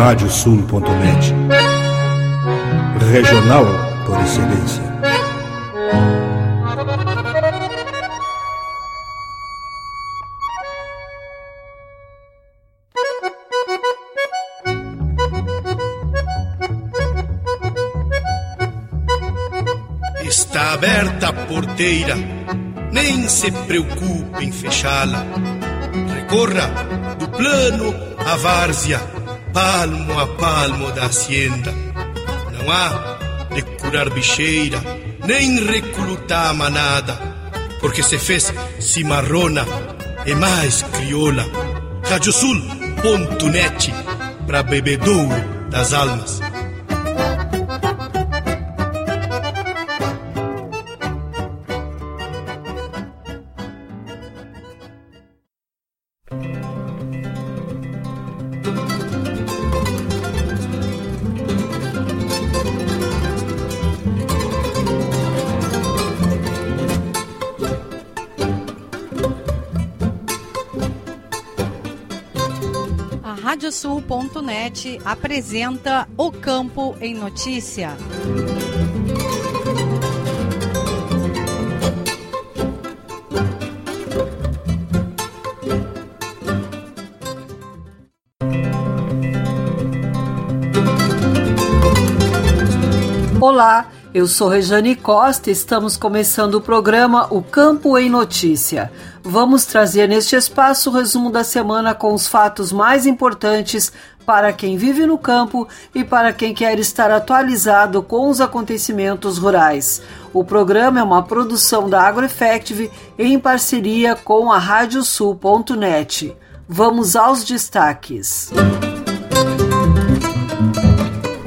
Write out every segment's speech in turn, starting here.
Radiosul.net Regional por excelência. Está aberta a porteira, nem se preocupe em fechá-la. Recorra do plano à várzea, palmo a palmo da hacienda. Não há de curar bicheira, nem recrutar manada, porque se fez cimarrona e mais crioula. Radiosul.net para bebedouro das almas. Radiosul.net apresenta O Campo em Notícia. Olá, eu sou Rejane Costa e estamos começando o programa O Campo em Notícia. Vamos trazer neste espaço o resumo da semana com os fatos mais importantes para quem vive no campo e para quem quer estar atualizado com os acontecimentos rurais. O programa é uma produção da AgroEffective em parceria com a Radiosul.net. Vamos aos destaques.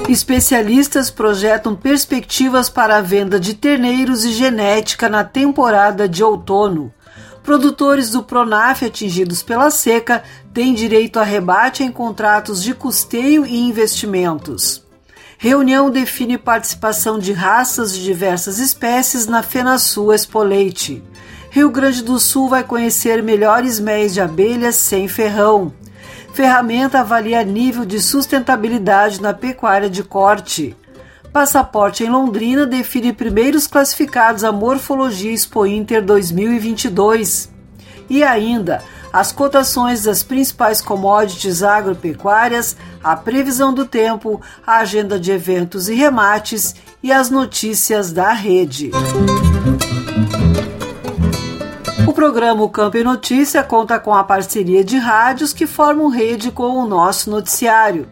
Especialistas projetam perspectivas para a venda de terneiros e genética na temporada de outono. Produtores do Pronaf atingidos pela seca têm direito a rebate em contratos de custeio e investimentos. Reunião define participação de raças de diversas espécies na FenaSul Expoleite. Rio Grande do Sul vai conhecer melhores méis de abelhas sem ferrão. Ferramenta avalia nível de sustentabilidade na pecuária de corte. Passaporte em Londrina define primeiros classificados à Morfologia Expo Inter 2022. E ainda, as cotações das principais commodities agropecuárias, a previsão do tempo, a agenda de eventos e remates e as notícias da rede. O programa Campo em Notícia conta com a parceria de rádios que formam rede com o nosso noticiário.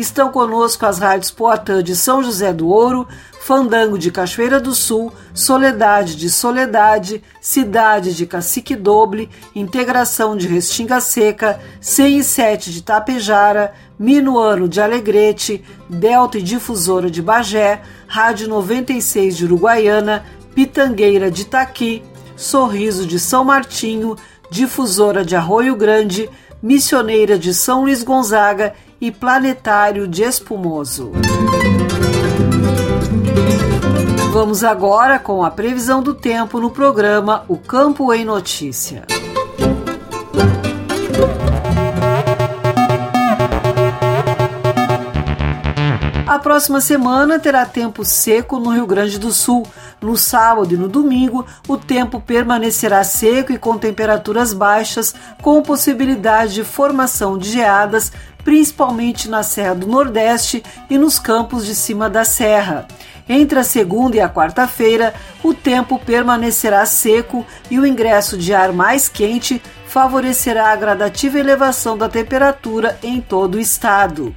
Estão conosco as rádios Poatã de São José do Ouro, Fandango de Cachoeira do Sul, Soledade de Soledade, Cidade de Cacique Doble, Integração de Restinga Seca, CI7 de Tapejara, Minuano de Alegrete, Delta e Difusora de Bagé, Rádio 96 de Uruguaiana, Pitangueira de Taqui, Sorriso de São Martinho, Difusora de Arroio Grande, Missioneira de São Luís Gonzaga e Planetário de Espumoso. Vamos agora com a previsão do tempo no programa O Campo em Notícia. A próxima semana terá tempo seco no Rio Grande do Sul. No sábado e no domingo, o tempo permanecerá seco e com temperaturas baixas, com possibilidade de formação de geadas, principalmente na Serra do Nordeste e nos campos de cima da serra. Entre a segunda e a quarta-feira, o tempo permanecerá seco e o ingresso de ar mais quente favorecerá a gradativa elevação da temperatura em todo o estado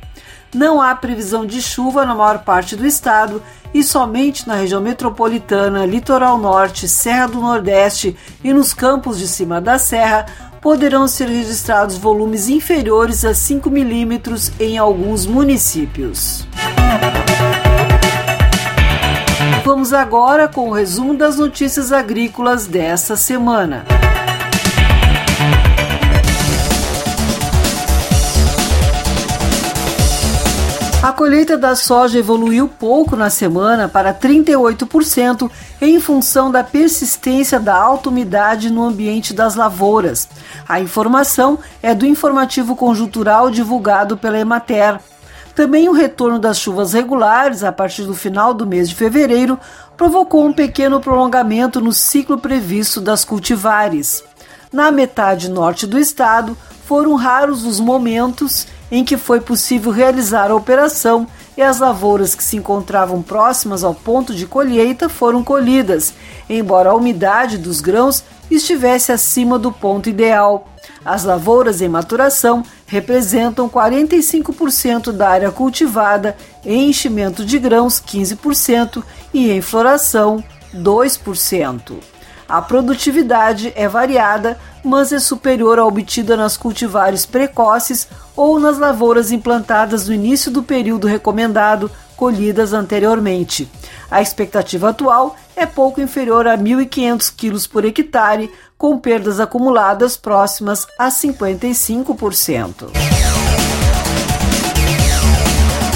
não há previsão de chuva na maior parte do estado e somente na região metropolitana, litoral norte, Serra do Nordeste e nos campos de cima da serra poderão ser registrados volumes inferiores a 5 milímetros em alguns municípios. Vamos agora com o resumo das notícias agrícolas desta semana. A colheita da soja evoluiu pouco na semana para 38% em função da persistência da alta umidade no ambiente das lavouras. A informação é do informativo conjuntural divulgado pela Emater. Também o retorno das chuvas regulares a partir do final do mês de fevereiro provocou um pequeno prolongamento no ciclo previsto das cultivares. Na metade norte do estado, foram raros os momentos em que foi possível realizar a operação e as lavouras que se encontravam próximas ao ponto de colheita foram colhidas, embora a umidade dos grãos estivesse acima do ponto ideal. As lavouras em maturação representam 45% da área cultivada, em enchimento de grãos 15% e em floração 2%. A produtividade é variada, mas é superior à obtida nas cultivares precoces ou nas lavouras implantadas no início do período recomendado, colhidas anteriormente. A expectativa atual é pouco inferior a 1.500 quilos por hectare, com perdas acumuladas próximas a 55%.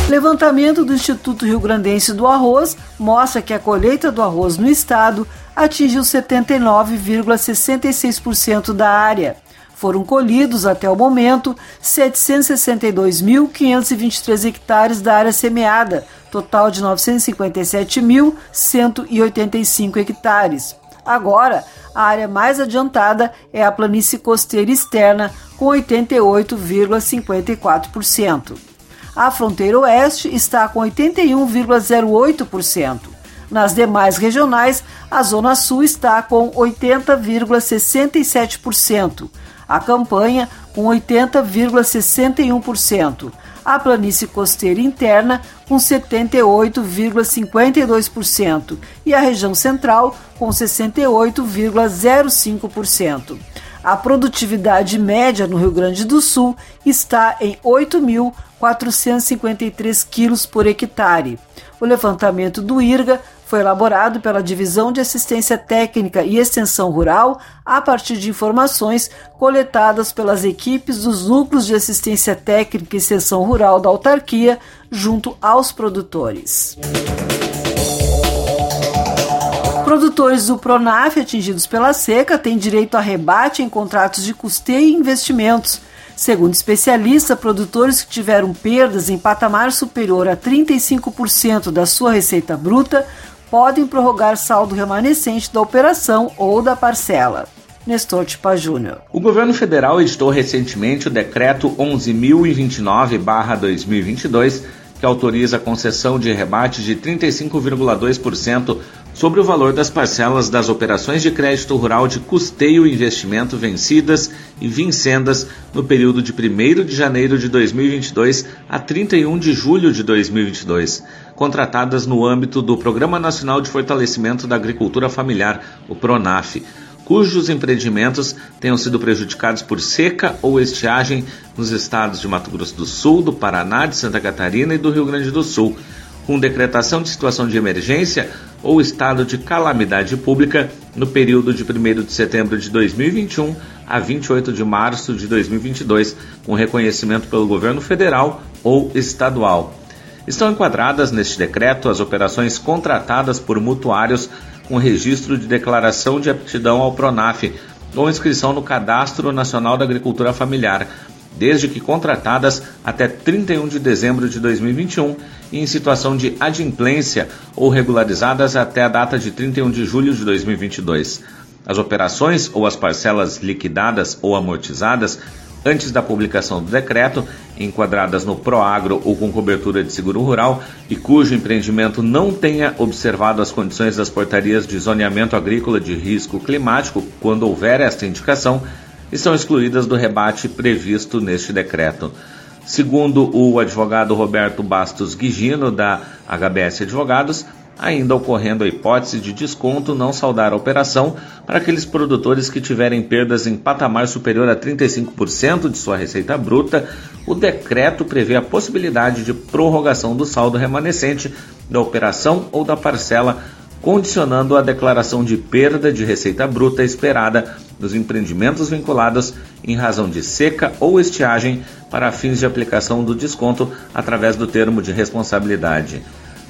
Levantamento do Instituto Rio Grandense do Arroz mostra que a colheita do arroz no estado atingiu 79,66% da área. Foram colhidos até o momento 762.523 hectares da área semeada, total de 957.185 hectares. Agora, a área mais adiantada é a planície costeira externa, com 88,54%. A fronteira oeste está com 81,08%. Nas demais regionais, a Zona Sul está com 80,67%, a campanha com 80,61%, a planície costeira interna com 78,52% e a região central com 68,05%. A produtividade média no Rio Grande do Sul está em 8.453 quilos por hectare. O levantamento do IRGA foi elaborado pela Divisão de Assistência Técnica e Extensão Rural a partir de informações coletadas pelas equipes dos núcleos de assistência técnica e extensão rural da autarquia junto aos produtores. Produtores do Pronaf atingidos pela seca têm direito a rebate em contratos de custeio e investimentos. Segundo especialista, produtores que tiveram perdas em patamar superior a 35% da sua receita bruta podem prorrogar saldo remanescente da operação ou da parcela. Nestor Tipa Júnior. O governo federal editou recentemente o decreto 11.029-2022, que autoriza a concessão de rebate de 35,2% sobre o valor das parcelas das operações de crédito rural de custeio e investimento vencidas e vincendas no período de 1 de janeiro de 2022 a 31 de julho de 2022 contratadas no âmbito do Programa Nacional de Fortalecimento da Agricultura Familiar, o PRONAF, cujos empreendimentos tenham sido prejudicados por seca ou estiagem nos estados de Mato Grosso do Sul, do Paraná, de Santa Catarina e do Rio Grande do Sul, com decretação de situação de emergência ou estado de calamidade pública no período de 1 de setembro de 2021 a 28 de março de 2022, com reconhecimento pelo governo federal ou estadual. Estão enquadradas neste decreto as operações contratadas por mutuários com registro de declaração de aptidão ao PRONAF ou inscrição no Cadastro Nacional da Agricultura Familiar, desde que contratadas até 31 de dezembro de 2021 e em situação de adimplência ou regularizadas até a data de 31 de julho de 2022. As operações ou as parcelas liquidadas ou amortizadas antes da publicação do decreto, enquadradas no Proagro ou com cobertura de seguro rural e cujo empreendimento não tenha observado as condições das portarias de zoneamento agrícola de risco climático, quando houver esta indicação, estão excluídas do rebate previsto neste decreto. Segundo o advogado Roberto Bastos Guigino, da HBS Advogados, ainda ocorrendo a hipótese de desconto não saldar a operação para aqueles produtores que tiverem perdas em patamar superior a 35% de sua receita bruta, o decreto prevê a possibilidade de prorrogação do saldo remanescente da operação ou da parcela, condicionando a declaração de perda de receita bruta esperada dos empreendimentos vinculados em razão de seca ou estiagem para fins de aplicação do desconto através do termo de responsabilidade.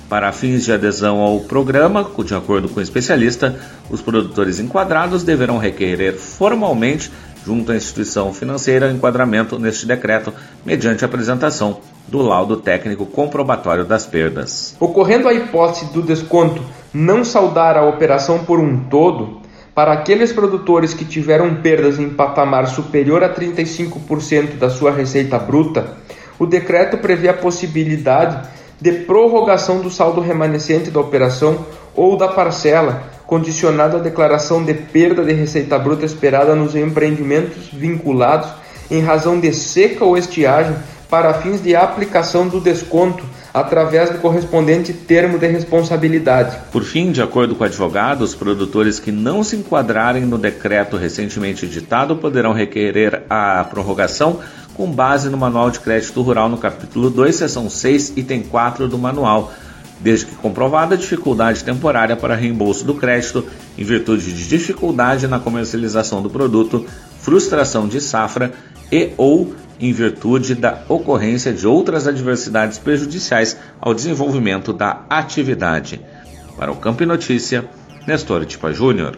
Para fins de adesão ao programa, de acordo com o especialista, os produtores enquadrados deverão requerer formalmente, junto à instituição financeira enquadramento neste decreto mediante apresentação do laudo técnico comprobatório das perdas. Ocorrendo a hipótese do desconto não saldar a operação por um todo, para aqueles produtores que tiveram perdas em patamar superior a 35% da sua receita bruta, o decreto prevê a possibilidade de prorrogação do saldo remanescente da operação ou da parcela, condicionado à declaração de perda de receita bruta esperada nos empreendimentos vinculados em razão de seca ou estiagem para fins de aplicação do desconto através do correspondente termo de responsabilidade. Por fim, de acordo com o advogado, os produtores que não se enquadrarem no decreto recentemente editado poderão requerer a prorrogação com base no Manual de Crédito Rural no capítulo 2, seção 6, item 4 do manual desde que comprovada a dificuldade temporária para reembolso do crédito em virtude de dificuldade na comercialização do produto, frustração de safra e ou em virtude da ocorrência de outras adversidades prejudiciais ao desenvolvimento da atividade. Para o Campo Notícia, Nestor Tipa Júnior.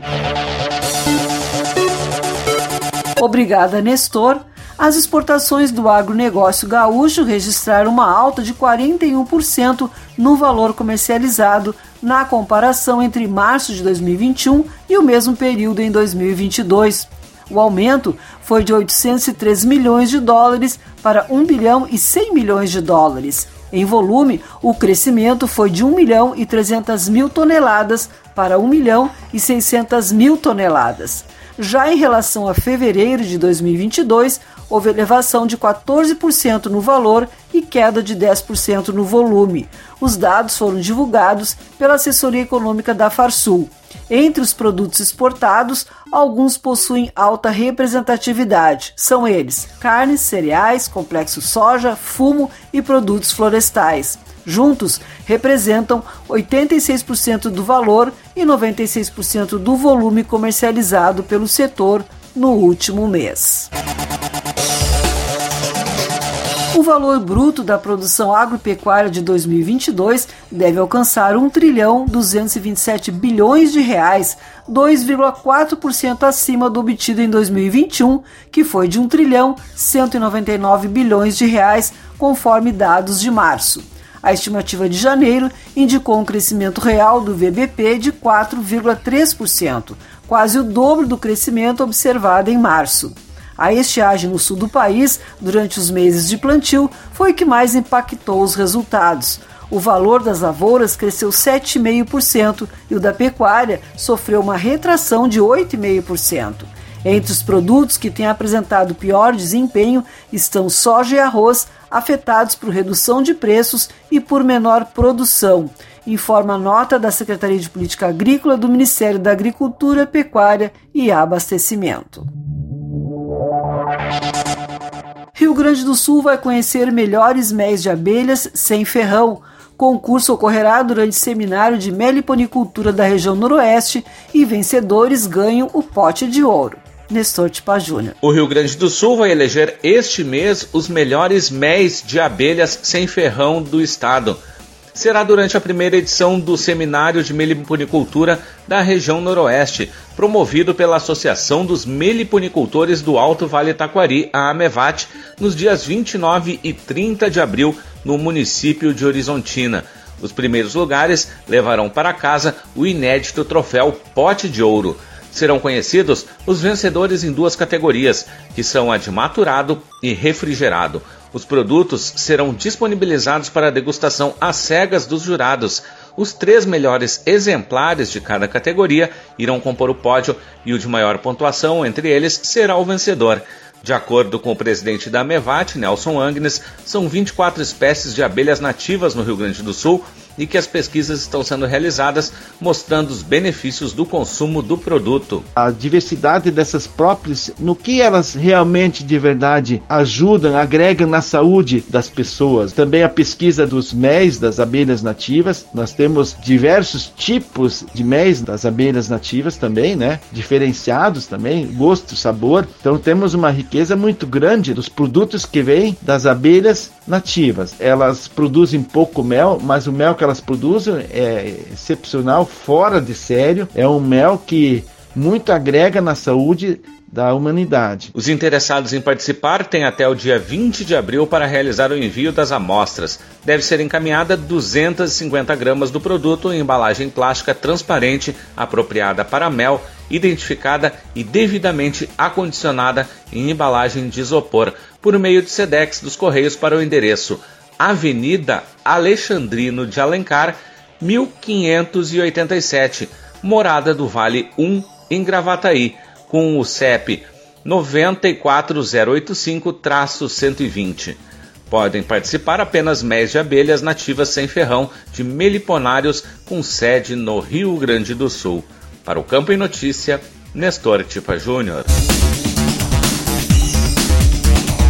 Obrigada, Nestor. As exportações do agronegócio gaúcho registraram uma alta de 41% no valor comercializado na comparação entre março de 2021 e o mesmo período em 2022. O aumento foi de 803 milhões de dólares para 1 bilhão e 100 milhões de dólares. Em volume, o crescimento foi de 1 milhão e 300 mil toneladas para 1 milhão e 600 mil toneladas. Já em relação a fevereiro de 2022, houve elevação de 14% no valor e queda de 10% no volume. Os dados foram divulgados pela assessoria econômica da Farsul. Entre os produtos exportados, alguns possuem alta representatividade. São eles: carnes, cereais, complexo soja, fumo e produtos florestais. Juntos, representam 86% do valor e 96% do volume comercializado pelo setor no último mês. O valor bruto da produção agropecuária de 2022 deve alcançar 1 trilhão 227 bilhões de reais, 2,4% acima do obtido em 2021, que foi de 1 trilhão 199 bilhões de reais, conforme dados de março. A estimativa de janeiro indicou um crescimento real do VBP de 4,3%, quase o dobro do crescimento observado em março. A estiagem no sul do país, durante os meses de plantio, foi o que mais impactou os resultados. O valor das lavouras cresceu 7,5% e o da pecuária sofreu uma retração de 8,5%. Entre os produtos que têm apresentado pior desempenho estão soja e arroz, afetados por redução de preços e por menor produção, informa a nota da Secretaria de Política Agrícola do Ministério da Agricultura, Pecuária e Abastecimento. Rio Grande do Sul vai conhecer melhores méis de abelhas sem ferrão. Concurso ocorrerá durante seminário de meliponicultura da região noroeste e vencedores ganham o pote de ouro. Nestor Tipa Júnior. O Rio Grande do Sul vai eleger este mês os melhores méis de abelhas sem ferrão do estado será durante a primeira edição do Seminário de Meliponicultura da região Noroeste, promovido pela Associação dos Meliponicultores do Alto Vale Taquari, a AMEVAT, nos dias 29 e 30 de abril, no município de Horizontina. Os primeiros lugares levarão para casa o inédito troféu Pote de Ouro. Serão conhecidos os vencedores em duas categorias, que são a de maturado e refrigerado. Os produtos serão disponibilizados para degustação às cegas dos jurados. Os três melhores exemplares de cada categoria irão compor o pódio e o de maior pontuação entre eles será o vencedor. De acordo com o presidente da Mevat, Nelson Agnes, são 24 espécies de abelhas nativas no Rio Grande do Sul e que as pesquisas estão sendo realizadas mostrando os benefícios do consumo do produto. A diversidade dessas próprias, no que elas realmente de verdade ajudam, agregam na saúde das pessoas. Também a pesquisa dos méis das abelhas nativas. Nós temos diversos tipos de méis das abelhas nativas também, né? Diferenciados também, gosto, sabor. Então temos uma riqueza muito grande dos produtos que vêm das abelhas nativas. Elas produzem pouco mel, mas o mel que elas produzem é excepcional, fora de sério. É um mel que muito agrega na saúde da humanidade. Os interessados em participar têm até o dia 20 de abril para realizar o envio das amostras. Deve ser encaminhada 250 gramas do produto em embalagem plástica transparente apropriada para mel, identificada e devidamente acondicionada em embalagem de isopor, por meio de SEDEX dos Correios para o endereço Avenida Alexandrino de Alencar, 1587, Morada do Vale 1, em Gravataí com o CEP 94085-120. Podem participar apenas méis de abelhas nativas sem ferrão de meliponários com sede no Rio Grande do Sul. Para o Campo em Notícia, Nestor Tipa Júnior.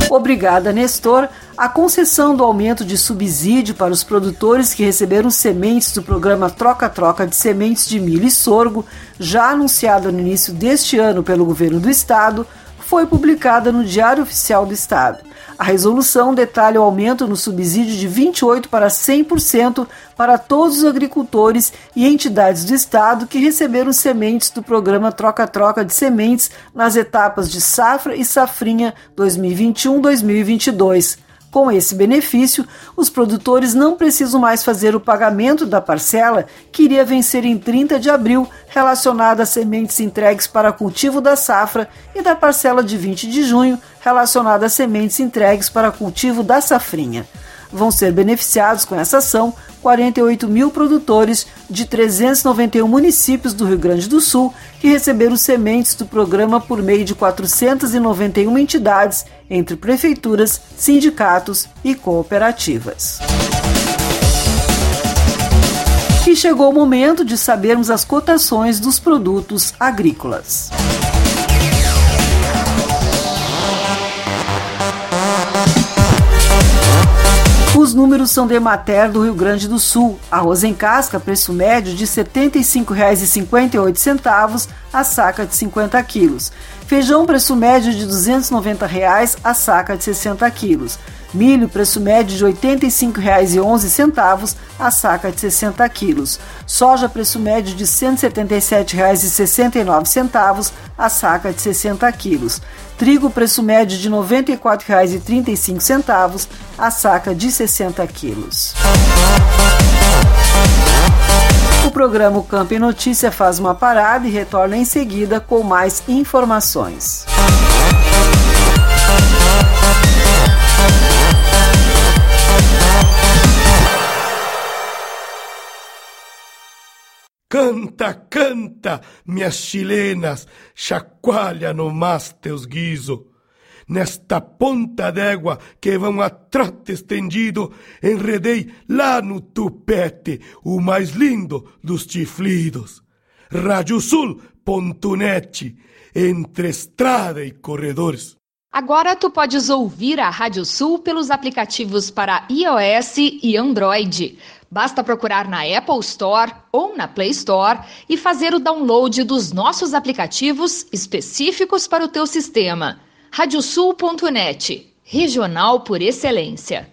Obrigada, Nestor. A concessão do aumento de subsídio para os produtores que receberam sementes do programa Troca-Troca de Sementes de Milho e Sorgo, já anunciado no início deste ano pelo governo do estado, foi publicada no Diário Oficial do Estado. A resolução detalha o aumento no subsídio de 28% para 100% para todos os agricultores e entidades do Estado que receberam sementes do programa Troca-Troca de Sementes nas etapas de safra e safrinha 2021-2022. Com esse benefício, os produtores não precisam mais fazer o pagamento da parcela que iria vencer em 30 de abril, relacionada a sementes entregues para cultivo da safra, e da parcela de 20 de junho, relacionada a sementes entregues para cultivo da safrinha. Vão ser beneficiados com essa ação 48 mil produtores de 391 municípios do Rio Grande do Sul que receberam sementes do programa por meio de 491 entidades, entre prefeituras, sindicatos e cooperativas. E chegou o momento de sabermos as cotações dos produtos agrícolas. Números são de Emater do Rio Grande do Sul. Arroz em casca, preço médio de R$ 75,58 a saca de 50 quilos. Feijão, preço médio de 290 reais a saca de 60 quilos. Milho, preço médio de R$ 85,11 a saca de 60 quilos. Soja, preço médio de R$ 177,69 a saca de 60 quilos. Trigo, preço médio de R$ 94,35 a saca de 60 quilos. O programa Campo em Notícia faz uma parada e retorna em seguida com mais informações. Canta, canta, minhas chilenas, chacoalha no mas teus guiso. Nesta ponta d'égua que vão a trote estendido, enredei lá no tupete o mais lindo dos chiflidos. Radiosul.net, entre estrada e corredores. Agora tu podes ouvir a Rádio Sul pelos aplicativos para iOS e Android. Basta procurar na Apple Store ou na Play Store e fazer o download dos nossos aplicativos específicos para o teu sistema. Radiosul.net, regional por excelência.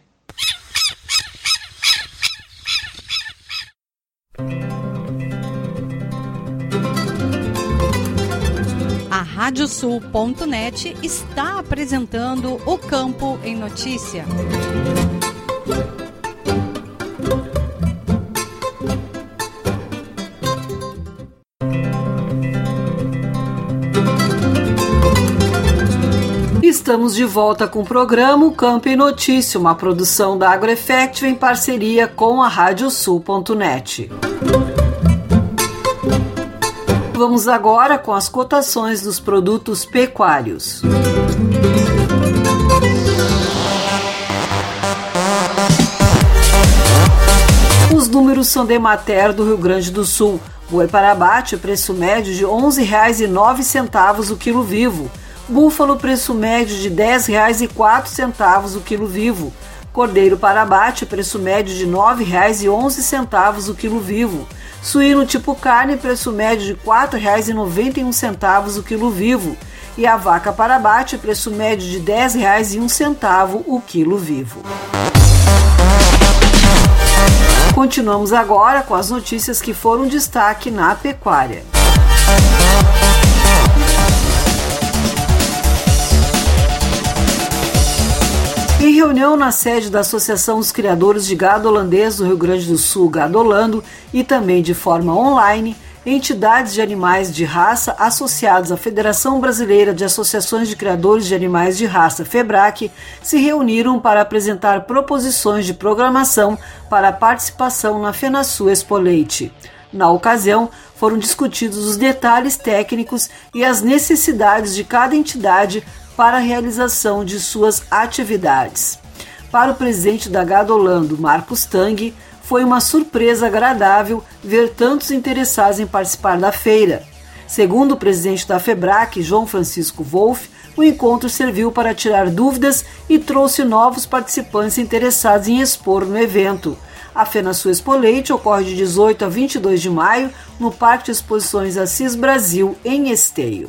A Radiosul.net está apresentando o Campo em Notícia. Estamos de volta com o programa Campo em Notícia, uma produção da AgroEffective em parceria com a Radiosul.net. Vamos agora com as cotações dos produtos pecuários. Os números são de Mater do Rio Grande do Sul. Boi para abate, preço médio de R$ 11,09 o quilo vivo. Búfalo, preço médio de R$ 10,04 o quilo vivo. Cordeiro para abate, preço médio de R$ 9,11 o quilo vivo. Suíno tipo carne, preço médio de R$ 4,91 o quilo vivo. E a vaca para abate, preço médio de R$ 10,01 o quilo vivo. Continuamos agora com as notícias que foram destaque na pecuária. Reunião na sede da Associação dos Criadores de Gado Holandês do Rio Grande do Sul, Gadolando, e também de forma online, entidades de animais de raça associados à Federação Brasileira de Associações de Criadores de Animais de Raça, FEBRAC, se reuniram para apresentar proposições de programação para a participação na FenaSul Expo Leite. Na ocasião, foram discutidos os detalhes técnicos e as necessidades de cada entidade para a realização de suas atividades. Para o presidente da Gadolando, Marcos Tang, foi uma surpresa agradável ver tantos interessados em participar da feira. Segundo o presidente da FEBRAC, João Francisco Wolff, o encontro serviu para tirar dúvidas e trouxe novos participantes interessados em expor no evento. A FenaSul Expo Leite ocorre de 18 a 22 de maio no Parque de Exposições Assis Brasil, em Esteio.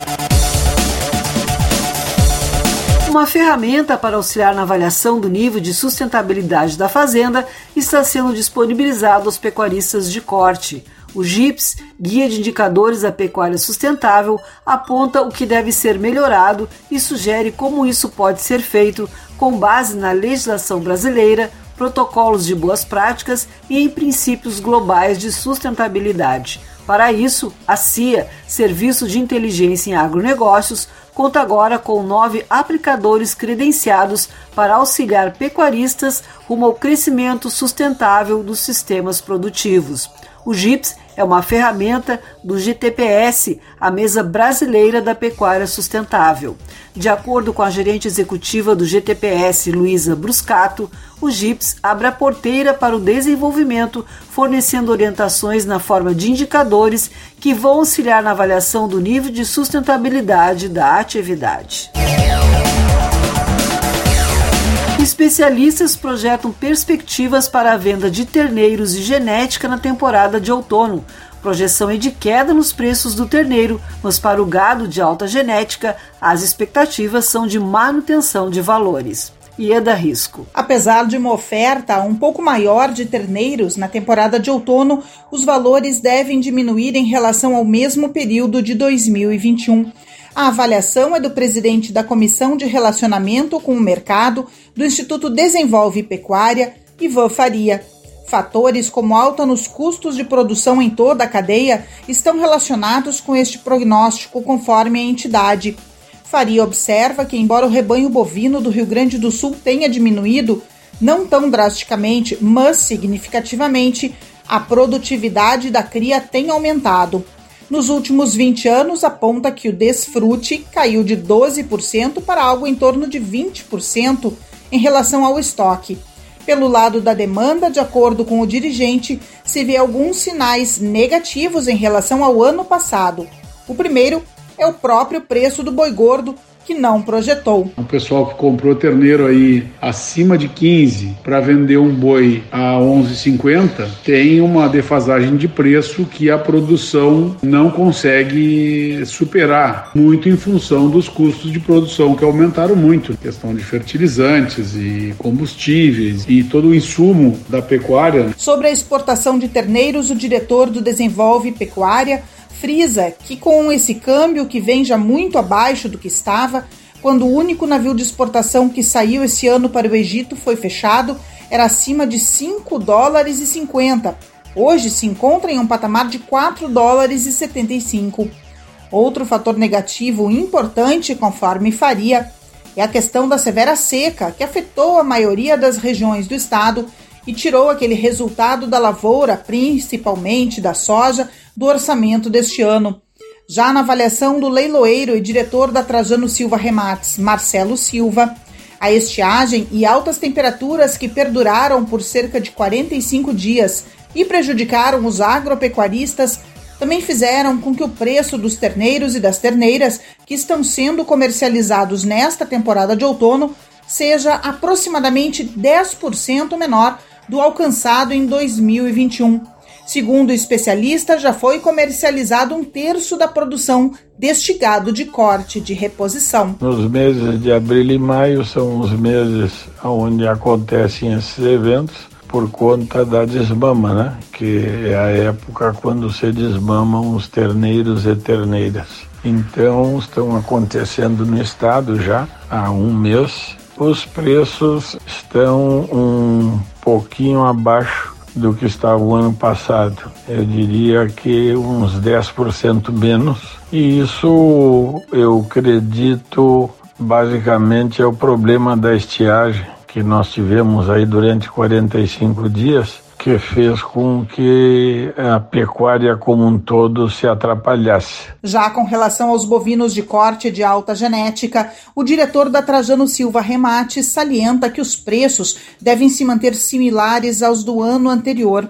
Uma ferramenta para auxiliar na avaliação do nível de sustentabilidade da fazenda está sendo disponibilizada aos pecuaristas de corte. O GIPS, Guia de Indicadores da Pecuária Sustentável, aponta o que deve ser melhorado e sugere como isso pode ser feito com base na legislação brasileira, protocolos de boas práticas e em princípios globais de sustentabilidade. Para isso, a CIA, Serviço de Inteligência em Agronegócios, conta agora com nove aplicadores credenciados para auxiliar pecuaristas rumo ao crescimento sustentável dos sistemas produtivos. O GIPS é uma ferramenta do GTPS, a Mesa Brasileira da Pecuária Sustentável. De acordo com a gerente executiva do GTPS, Luísa Bruscato, o GIPS abre a porteira para o desenvolvimento, fornecendo orientações na forma de indicadores que vão auxiliar na avaliação do nível de sustentabilidade da atividade. Especialistas projetam perspectivas para a venda de terneiros e genética na temporada de outono. Projeção é de queda nos preços do terneiro, mas para o gado de alta genética, as expectativas são de manutenção de valores. Ieda Risco. Apesar de uma oferta um pouco maior de terneiros na temporada de outono, os valores devem diminuir em relação ao mesmo período de 2021. A avaliação é do presidente da Comissão de Relacionamento com o Mercado do Instituto Desenvolve Pecuária, Ivan Faria. Fatores como alta nos custos de produção em toda a cadeia estão relacionados com este prognóstico, conforme a entidade. Faria observa que, embora o rebanho bovino do Rio Grande do Sul tenha diminuído, não tão drasticamente, mas significativamente, a produtividade da cria tem aumentado. Nos últimos 20 anos, aponta que o desfrute caiu de 12% para algo em torno de 20% em relação ao estoque. Pelo lado da demanda, de acordo com o dirigente, se vê alguns sinais negativos em relação ao ano passado. O primeiro é o próprio preço do boi gordo, que não projetou. O pessoal que comprou terneiro aí acima de 15 para vender um boi a 11,50 tem uma defasagem de preço que a produção não consegue superar, muito em função dos custos de produção que aumentaram muito, questão de fertilizantes e combustíveis e todo o insumo da pecuária. Sobre a exportação de terneiros, o diretor do Desenvolve Pecuária frisa que com esse câmbio que vem já muito abaixo do que estava, quando o único navio de exportação que saiu esse ano para o Egito foi fechado, era acima de 5 dólares e 50. Hoje se encontra em um patamar de 4 dólares e 75. Outro fator negativo importante, conforme Faria, é a questão da severa seca, que afetou a maioria das regiões do estado e tirou aquele resultado da lavoura, principalmente da soja, do orçamento deste ano. Já na avaliação do leiloeiro e diretor da Trajano Silva Remates, Marcelo Silva, a estiagem e altas temperaturas que perduraram por cerca de 45 dias e prejudicaram os agropecuaristas também fizeram com que o preço dos terneiros e das terneiras que estão sendo comercializados nesta temporada de outono seja aproximadamente 10% menor do alcançado em 2021. Segundo o especialista, já foi comercializado um terço da produção deste gado de corte de reposição. Nos meses de abril e maio são os meses onde acontecem esses eventos por conta da desmama, né? Que é a época quando se desmamam os terneiros e terneiras. Então estão acontecendo no estado já há um mês os preços estão um pouquinho abaixo do que estava o ano passado. Eu diria que uns 10% menos. E isso eu acredito basicamente é o problema da estiagem que nós tivemos aí durante 45 dias que fez com que a pecuária como um todo se atrapalhasse. Já com relação aos bovinos de corte de alta genética, o diretor da Trajano Silva Remate salienta que os preços devem se manter similares aos do ano anterior.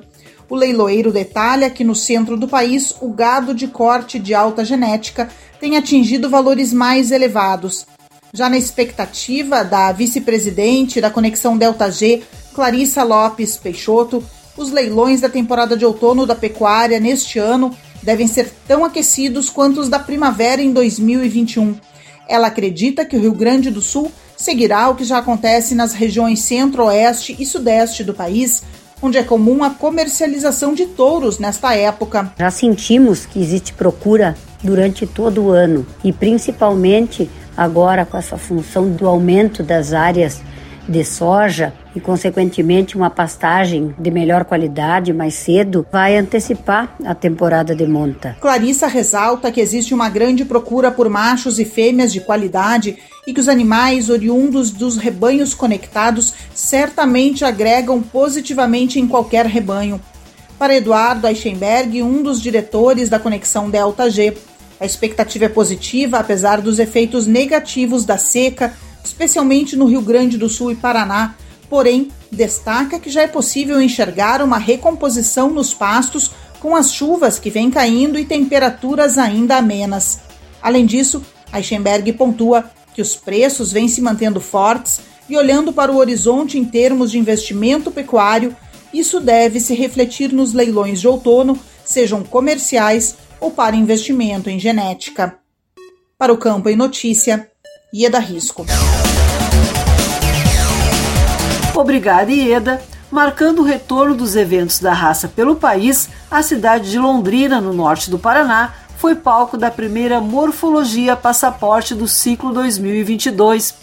O leiloeiro detalha que no centro do país o gado de corte de alta genética tem atingido valores mais elevados. Já na expectativa da vice-presidente da Conexão Delta G, Clarissa Lopes Peixoto, os leilões da temporada de outono da pecuária neste ano devem ser tão aquecidos quanto os da primavera em 2021. Ela acredita que o Rio Grande do Sul seguirá o que já acontece nas regiões centro-oeste e sudeste do país, onde é comum a comercialização de touros nesta época. Já sentimos que existe procura durante todo o ano e principalmente agora com essa função do aumento das áreas de soja e, consequentemente, uma pastagem de melhor qualidade mais cedo, vai antecipar a temporada de monta. Clarissa ressalta que existe uma grande procura por machos e fêmeas de qualidade e que os animais oriundos dos rebanhos conectados certamente agregam positivamente em qualquer rebanho. Para Eduardo Eichenberg, um dos diretores da Conexão Delta G, a expectativa é positiva, apesar dos efeitos negativos da seca especialmente no Rio Grande do Sul e Paraná, porém destaca que já é possível enxergar uma recomposição nos pastos com as chuvas que vêm caindo e temperaturas ainda amenas. Além disso, Eichenberg pontua que os preços vêm se mantendo fortes e olhando para o horizonte em termos de investimento pecuário, isso deve se refletir nos leilões de outono, sejam comerciais ou para investimento em genética. Para o Campo em Notícia, Ieda Risco. Obrigada, Ieda. Marcando o retorno dos eventos da raça pelo país, a cidade de Londrina, no norte do Paraná, foi palco da primeira Morfologia Passaporte do ciclo 2022.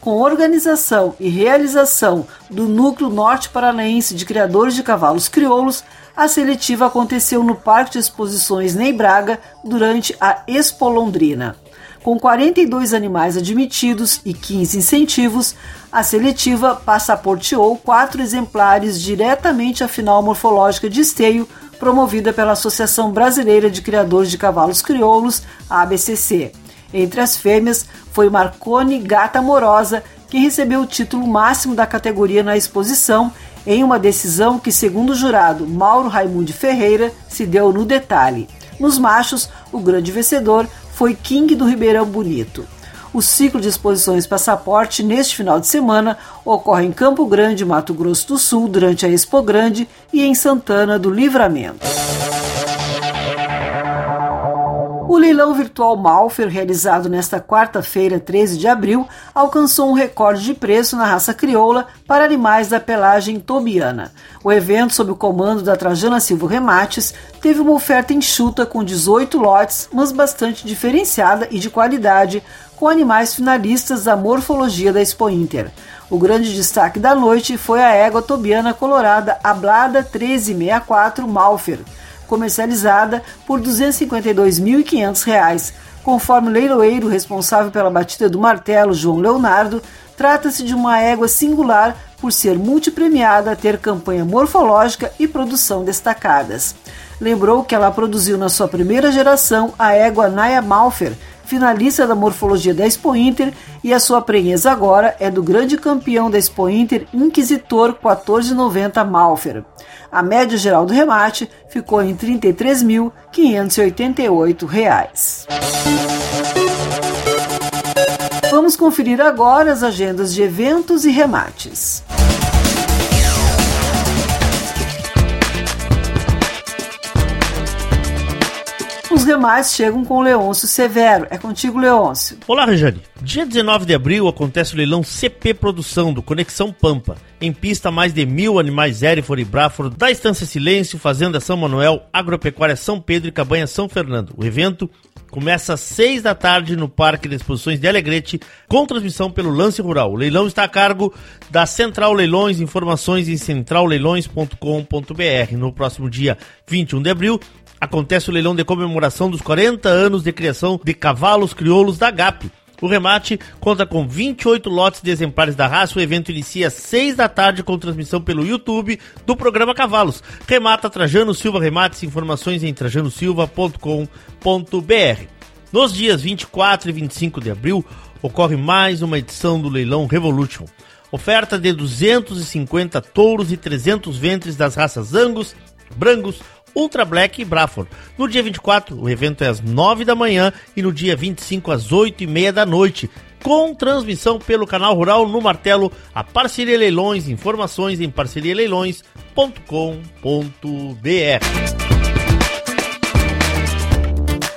Com organização e realização do Núcleo Norte Paranaense de Criadores de Cavalos Crioulos, a seletiva aconteceu no Parque de Exposições Ney Braga durante a Expo Londrina. Com 42 animais admitidos e 15 incentivos, a seletiva passaporteou quatro exemplares diretamente à final morfológica de esteio, promovida pela Associação Brasileira de Criadores de Cavalos Crioulos, ABCC. Entre as fêmeas foi Marconi Gata Amorosa, que recebeu o título máximo da categoria na exposição, em uma decisão que, segundo o jurado Mauro Raimundo Ferreira, se deu no detalhe. Nos machos, o grande vencedor foi King do Ribeirão Bonito. O ciclo de exposições Passaporte neste final de semana ocorre em Campo Grande, Mato Grosso do Sul, durante a Expo Grande e em Santana do Livramento. O leilão virtual Malfer, realizado nesta quarta-feira, 13 de abril, alcançou um recorde de preço na raça crioula para animais da pelagem tobiana. O evento, sob o comando da Trajana Silva Remates, teve uma oferta enxuta com 18 lotes, mas bastante diferenciada e de qualidade, com animais finalistas da morfologia da Expo Inter. O grande destaque da noite foi a égua tobiana colorada Ablada 1364 Malfer comercializada por R$ 252.500. Conforme o leiloeiro responsável pela batida do martelo, João Leonardo, trata-se de uma égua singular por ser multipremiada, ter campanha morfológica e produção destacadas. Lembrou que ela produziu na sua primeira geração a égua Naya Malfer, finalista da morfologia da Expo Inter, e a sua prenhez agora é do grande campeão da Expo Inter, Inquisitor 1490 Malfer. A média geral do remate ficou em R$ 33.588. Vamos conferir agora as agendas de eventos e remates. Os demais chegam com o Leôncio Severo. É contigo, Leôncio. Olá, Rejane. Dia 19 de abril acontece o leilão CP Produção do Conexão Pampa. Em pista, mais de mil animais Erifor e Bráforo da Estância Silêncio, Fazenda São Manuel, Agropecuária São Pedro e Cabanha São Fernando. O evento começa às 6 da tarde no Parque de Exposições de Alegrete, com transmissão pelo Lance Rural. O leilão está a cargo da Central Leilões, informações em centralleilões.com.br. No próximo dia 21 de abril, acontece o leilão de comemoração dos 40 anos de criação de cavalos crioulos da GAP. O remate conta com 28 lotes de exemplares da raça. O evento inicia às 6 da tarde com transmissão pelo YouTube do programa Cavalos. Remata Trajano Silva Remates. Informações em trajanosilva.com.br. Nos dias 24 e 25 de abril ocorre mais uma edição do leilão Revolution. Oferta de 250 touros e 300 ventres das raças Angus, Brangos, Ultra Black e Braford. No dia 24, o evento é às 9 da manhã e no dia 25 às 8 e meia da noite, com transmissão pelo canal Rural no Martelo, a Parceria Leilões, informações em parcerialeilões.com.br.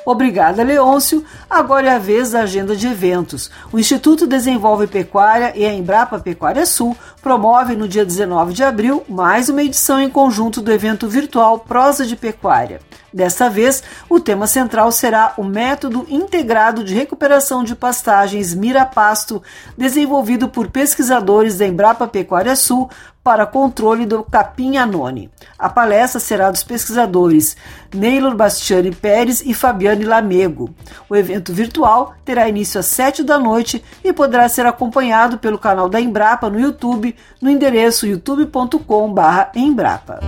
Obrigada, Leôncio. Agora é a vez da agenda de eventos. O Instituto Desenvolve Pecuária e a Embrapa Pecuária Sul promovem no dia 19 de abril mais uma edição em conjunto do evento virtual Prosa de Pecuária. Desta vez, o tema central será o método integrado de recuperação de pastagens Mirapasto, desenvolvido por pesquisadores da Embrapa Pecuária Sul para controle do capim anone. A palestra será dos pesquisadores Neylor Bastiani Pérez e Fabiane Lamego. O evento virtual terá início às 7 da noite e poderá ser acompanhado pelo canal da Embrapa no YouTube, no endereço youtube.com/embrapa.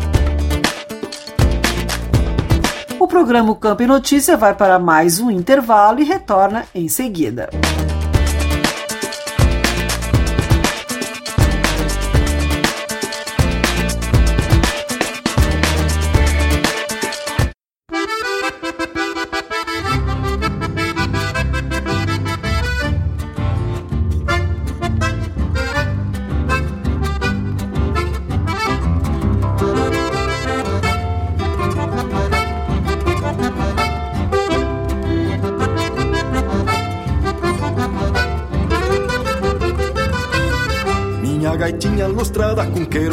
O programa Campo e Notícia vai para mais um intervalo e retorna em seguida.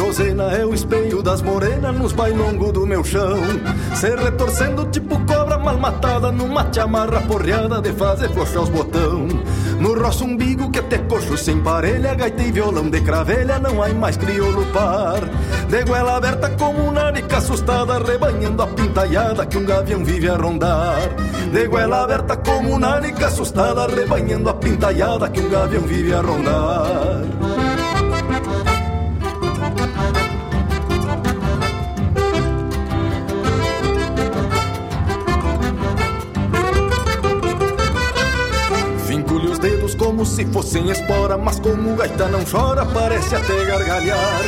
Com querosena É o espelho das morenas nos bailongos do meu chão. Se retorcendo tipo cobra mal matada Numa chamarra porreada de fazer flochar os botão. No roço umbigo que até coxo sem parelha Gaita e violão de cravelha não há mais crioulo par. De goela aberta como uma narica assustada Rebanhando a pintaiada que um gavião vive a rondar. De goela aberta como uma narica assustada Rebanhando a pintaiada que um gavião vive a rondar se fossem espora, mas como gaita não chora, parece até gargalhar.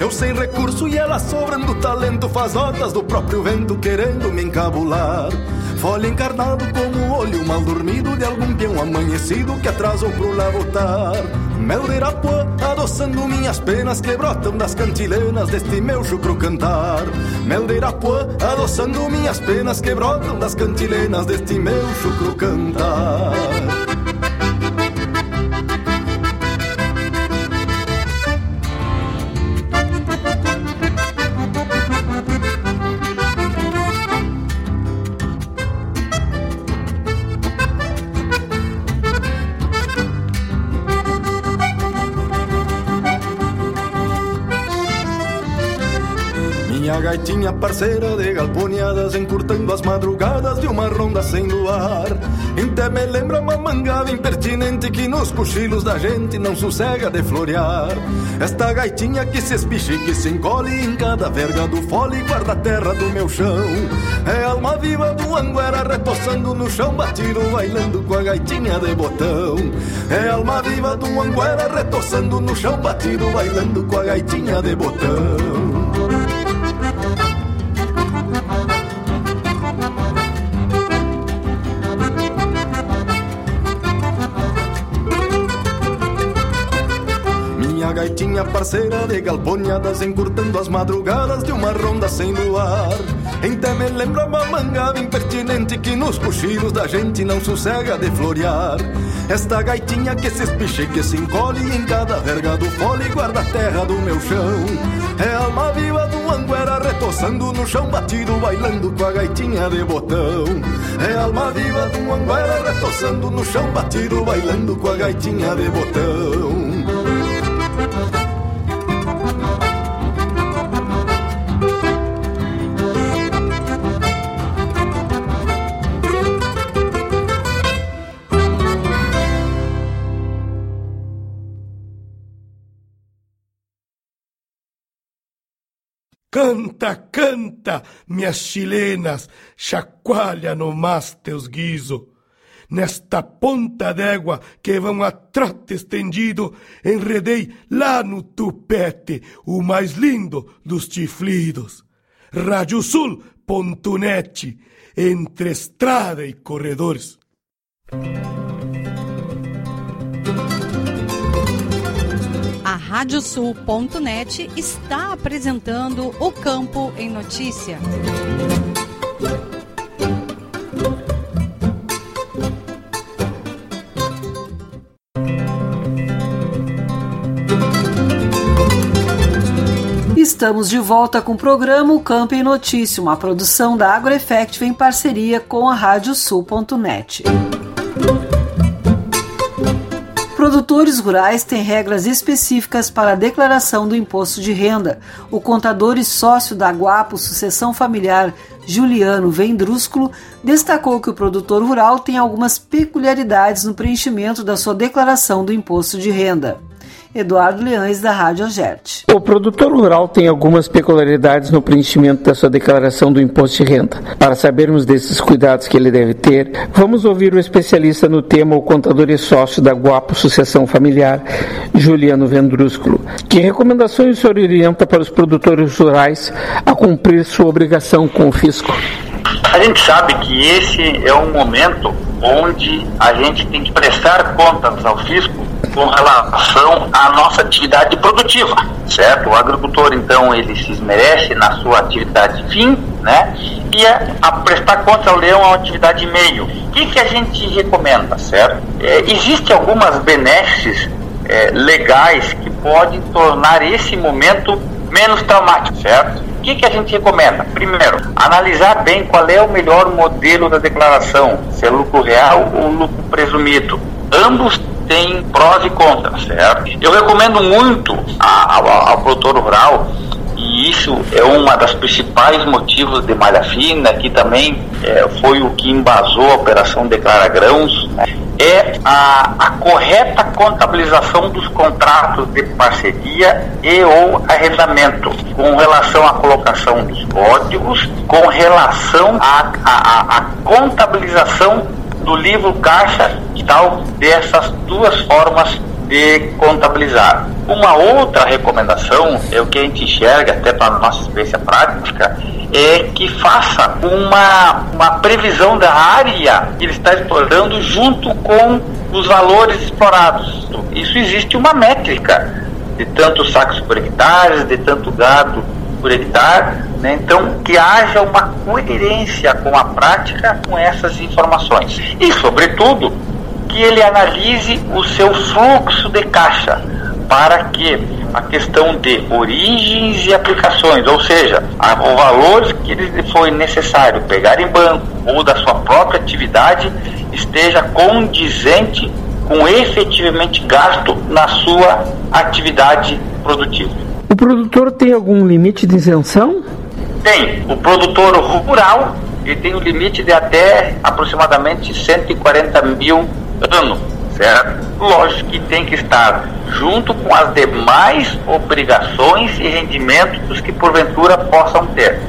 Eu sem recurso e ela sobrando talento, faz notas do próprio vento querendo me encabular. Folha encarnado como o olho mal dormido de algum peão amanhecido que atrasou pro lá voltar. Mel de Irapuã, adoçando minhas penas que brotam das cantilenas deste meu chucro cantar. Mel de Irapuã, adoçando minhas penas que brotam das cantilenas deste meu chucro cantar. Gaitinha parceira de galponeadas encurtando as madrugadas de uma ronda sem luar. Até me lembra uma mangada impertinente que nos cochilos da gente não sossega de florear. Esta gaitinha que se espicha e que se encolhe em cada verga do fole guarda a terra do meu chão. É alma viva do anguera retoçando no chão batido, bailando com a gaitinha de botão. É alma viva do anguera retoçando no chão batido, bailando com a gaitinha de botão. Gaitinha parceira de galponhadas encurtando as madrugadas de uma ronda sem luar. Até me lembra uma mangada impertinente que nos cochilos da gente não sossega de florear. Esta gaitinha que se espicha e que se encolhe em cada verga do fole guarda a terra do meu chão. É alma viva do anguera retoçando no chão batido, bailando com a gaitinha de botão. É a alma viva um anguera retoçando no chão batido, bailando com a gaitinha de botão. Canta, canta, minhas chilenas, chacoalha no mas teus guiso. Nesta ponta d'égua que vão a trote estendido, enredei lá no tupete o mais lindo dos chiflidos. Radiosul.net, entre estrada e corredores. Radiosul.net está apresentando o Campo em Notícia. Estamos de volta com o programa O Campo em Notícia, uma produção da AgroEffective em parceria com a Radiosul.net. Produtores rurais têm regras específicas para a declaração do imposto de renda. O contador e sócio da Guapo Sucessão Familiar, Juliano Vendrúsculo, destacou que o produtor rural tem algumas peculiaridades no preenchimento da sua declaração do imposto de renda. Eduardo Leães, da Rádio Agerte. O produtor rural tem algumas peculiaridades no preenchimento da sua declaração do imposto de renda. Para sabermos desses cuidados que ele deve ter, vamos ouvir o especialista no tema, o contador e sócio da Guapo Sucessão Familiar, Juliano Vendrúsculo. Que recomendações o senhor orienta para os produtores rurais a cumprir sua obrigação com o fisco? A gente sabe que esse é um momento onde a gente tem que prestar contas ao fisco com relação à nossa atividade produtiva, certo? O agricultor, então, ele se esmerece na sua atividade fim, né? E a, a prestar contas ao leão é uma atividade meio. O que, que a gente recomenda, certo? É, Existem algumas benesses é, legais que podem tornar esse momento menos traumático, certo? O que, que a gente recomenda? Primeiro, analisar bem qual é o melhor modelo da declaração, se é lucro real ou lucro presumido. Ambos têm prós e contras, certo? Eu recomendo muito ao, ao produtor rural isso é uma das principais motivos de malha fina, que também é, foi o que embasou a operação Declara Grãos, né? é a, a, correta contabilização dos contratos de parceria e ou arrendamento, com relação à colocação dos códigos, com relação à contabilização do livro caixa e tal, dessas duas formas de contabilizar. Uma outra recomendação, é o que a gente enxerga até para a nossa experiência prática, é que faça uma, uma previsão da área que ele está explorando junto com os valores explorados. Isso existe uma métrica de tantos sacos por hectare, de tanto gado por hectare, né? então que haja uma coerência com a prática com essas informações. E, sobretudo, que ele analise o seu fluxo de caixa para que a questão de origens e aplicações, ou seja, o valor que lhe foi necessário pegar em banco ou da sua própria atividade esteja condizente com efetivamente gasto na sua atividade produtiva. O produtor tem algum limite de isenção? Tem. O produtor rural ele tem um limite de até aproximadamente 140 mil ano, certo? Lógico que tem que estar junto com as demais obrigações e rendimentos que porventura possam ter.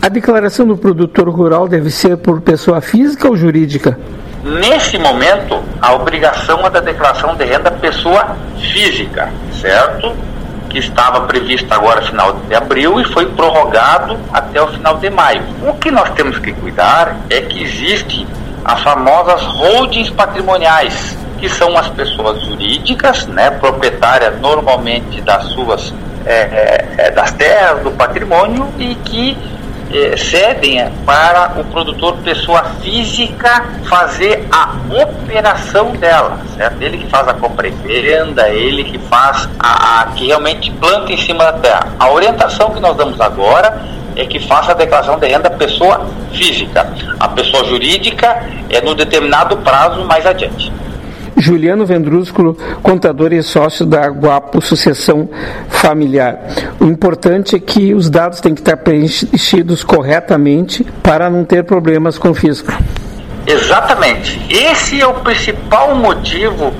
A declaração do produtor rural deve ser por pessoa física ou jurídica? Nesse momento, a obrigação é da declaração de renda pessoa física, certo? Que estava previsto agora final de abril e foi prorrogado até o final de maio. O que nós temos que cuidar é que existe as famosas holdings patrimoniais, que são as pessoas jurídicas, né, proprietárias normalmente das suas é, é, das terras, do patrimônio e que eh, cedem para o produtor pessoa física fazer a operação dela, certo? Ele que faz a compra e venda, ele que faz a, a que realmente planta em cima da terra. A orientação que nós damos agora é que faça a declaração de renda pessoa física. A pessoa jurídica é no determinado prazo mais adiante. Juliano Vendrúsculo, contador e sócio da Guapo Sucessão Familiar. O importante é que os dados têm que estar preenchidos corretamente para não ter problemas com o fisco. Exatamente. Esse é o principal motivo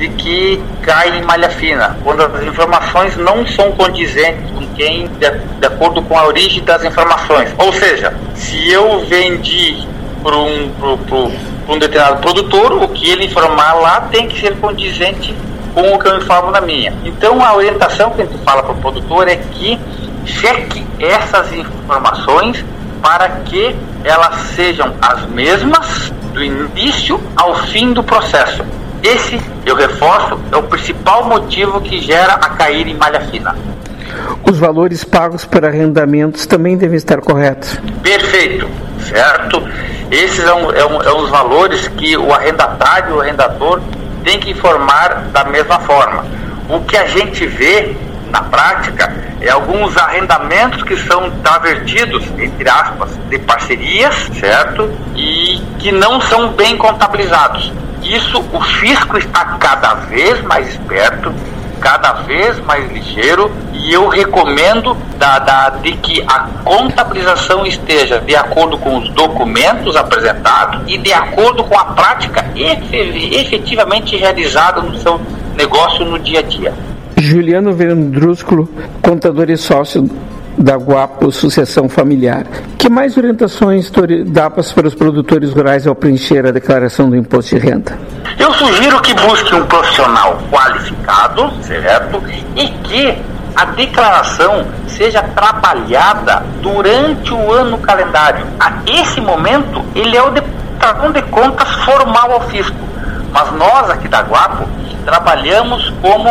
de que cai em malha fina, quando as informações não são condizentes com quem, de, de acordo com a origem das informações. Ou seja, se eu vendi para um, pro, pro, um determinado produtor, o que ele informar lá tem que ser condizente com o que eu informo na minha. Então a orientação que a gente fala para o produtor é que cheque essas informações para que elas sejam as mesmas do início ao fim do processo. Esse, eu reforço, é o principal motivo que gera a cair em malha fina. Os valores pagos por arrendamentos também devem estar corretos. Perfeito, certo? Esses são é um, é os valores que o arrendatário, o arrendador, tem que informar da mesma forma. O que a gente vê na prática é alguns arrendamentos que são travertidos, entre aspas, de parcerias, certo? E que não são bem contabilizados. Isso o fisco está cada vez mais esperto, cada vez mais ligeiro e eu recomendo da, da, de que a contabilização esteja de acordo com os documentos apresentados e de acordo com a prática efetivamente realizada no seu negócio no dia a dia. Juliano Vendrúsculo, contador e sócio da Guapo Sucessão Familiar. Que mais orientações dadas para os produtores rurais ao preencher a declaração do imposto de renda? Eu sugiro que busque um profissional qualificado, certo? E que a declaração seja trabalhada durante o ano calendário. A esse momento, ele é o declaração de contas formal ao fisco. Mas nós aqui da Guapo trabalhamos como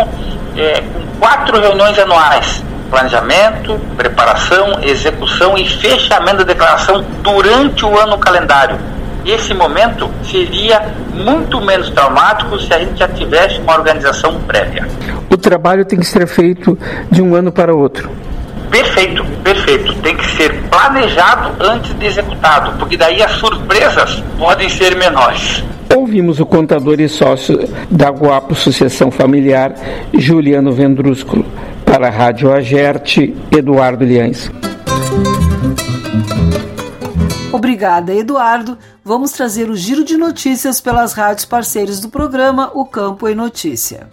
é, com quatro reuniões anuais planejamento, preparação, execução e fechamento da declaração durante o ano calendário. Esse momento seria muito menos traumático se a gente já tivesse uma organização prévia. O trabalho tem que ser feito de um ano para outro. Perfeito, perfeito. Tem que ser planejado antes de executado, porque daí as surpresas podem ser menores. Ouvimos o contador e sócio da Guapo Sucessão Familiar, Juliano Vendrúsculo. Para a Rádio Agerte, Eduardo Liães. Obrigada, Eduardo. Vamos trazer o giro de notícias pelas rádios parceiros do programa O Campo em Notícia.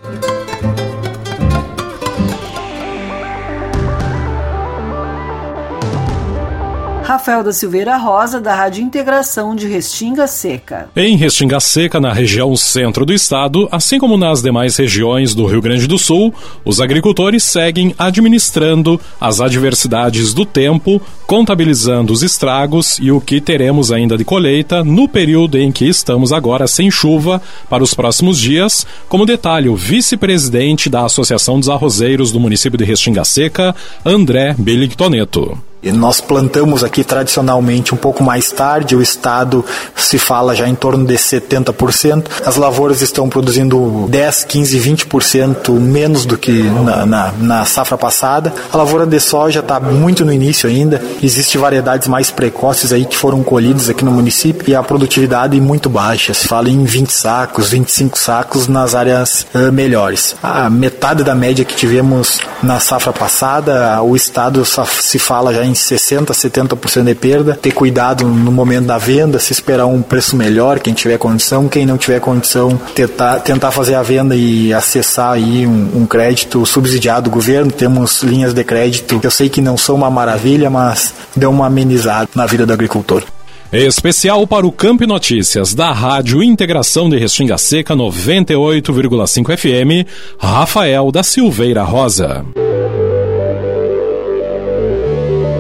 Rafael da Silveira Rosa, da Rádio Integração de Restinga Seca. Em Restinga Seca, na região centro do estado, assim como nas demais regiões do Rio Grande do Sul, os agricultores seguem administrando as adversidades do tempo, contabilizando os estragos e o que teremos ainda de colheita no período em que estamos agora sem chuva para os próximos dias, como detalhe o vice-presidente da Associação dos Arrozeiros do município de Restinga Seca, André Beligtoneto. Nós plantamos aqui tradicionalmente um pouco mais tarde, o estado se fala já em torno de 70%. As lavouras estão produzindo 10, 15, 20% menos do que na, na, na, safra passada. A lavoura de soja está muito no início ainda. Existem variedades mais precoces aí que foram colhidas aqui no município e a produtividade muito baixa. Se fala em 20 sacos, 25 sacos nas áreas uh, melhores. A metade da média que tivemos na safra passada, o estado se fala já em 60%, 70% de perda. Ter cuidado no momento da venda, se esperar um preço melhor, quem tiver condição, quem não tiver condição, tentar, tentar fazer a venda e acessar aí um, um crédito subsidiado do governo. Temos linhas de crédito eu sei que não são uma maravilha, mas dão uma amenizada na vida do agricultor. Especial para o Campo Notícias da Rádio Integração de Restinga Seca 98,5 FM, Rafael da Silveira Rosa.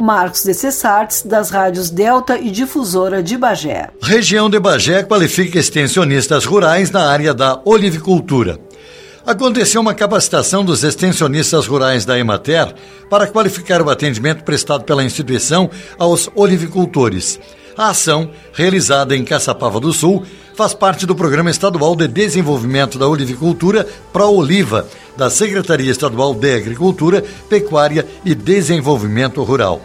Marcos de Cessartes, das rádios Delta e Difusora de Bagé. Região de Bagé qualifica extensionistas rurais na área da olivicultura. aconteceu uma capacitação dos extensionistas rurais da Emater para qualificar o atendimento prestado pela instituição aos olivicultores. A ação, realizada em Caçapava do Sul, faz parte do Programa Estadual de Desenvolvimento da Olivicultura Pro-Oliva, da Secretaria Estadual de Agricultura, Pecuária e Desenvolvimento Rural.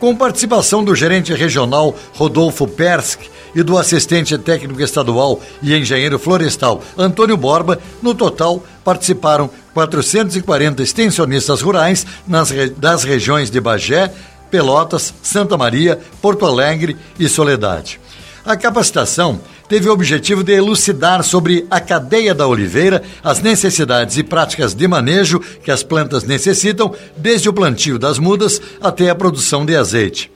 Com participação do gerente regional Rodolfo Persk e do assistente técnico estadual e engenheiro florestal Antônio Borba, no total participaram 440 extensionistas rurais nas, das regiões de Bagé, Pelotas, Santa Maria, Porto Alegre e Soledade. A capacitação teve o objetivo de elucidar sobre a cadeia da oliveira, as necessidades e práticas de manejo que as plantas necessitam, desde o plantio das mudas até a produção de azeite.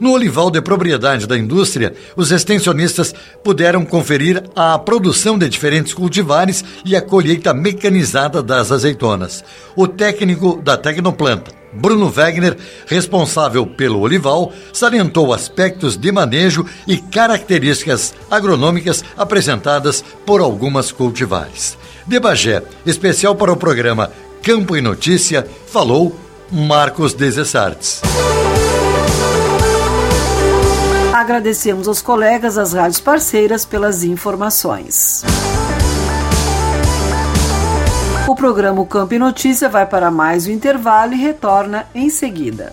No olival de propriedade da indústria, os extensionistas puderam conferir a produção de diferentes cultivares e a colheita mecanizada das azeitonas. O técnico da Tecnoplanta, Bruno Wegner, responsável pelo olival, salientou aspectos de manejo e características agronômicas apresentadas por algumas cultivares. De Bagé, especial para o programa Campo e Notícia, falou Marcos Desessartes. Agradecemos aos colegas das rádios parceiras pelas informações. O programa Campo e Notícia vai para mais um intervalo e retorna em seguida.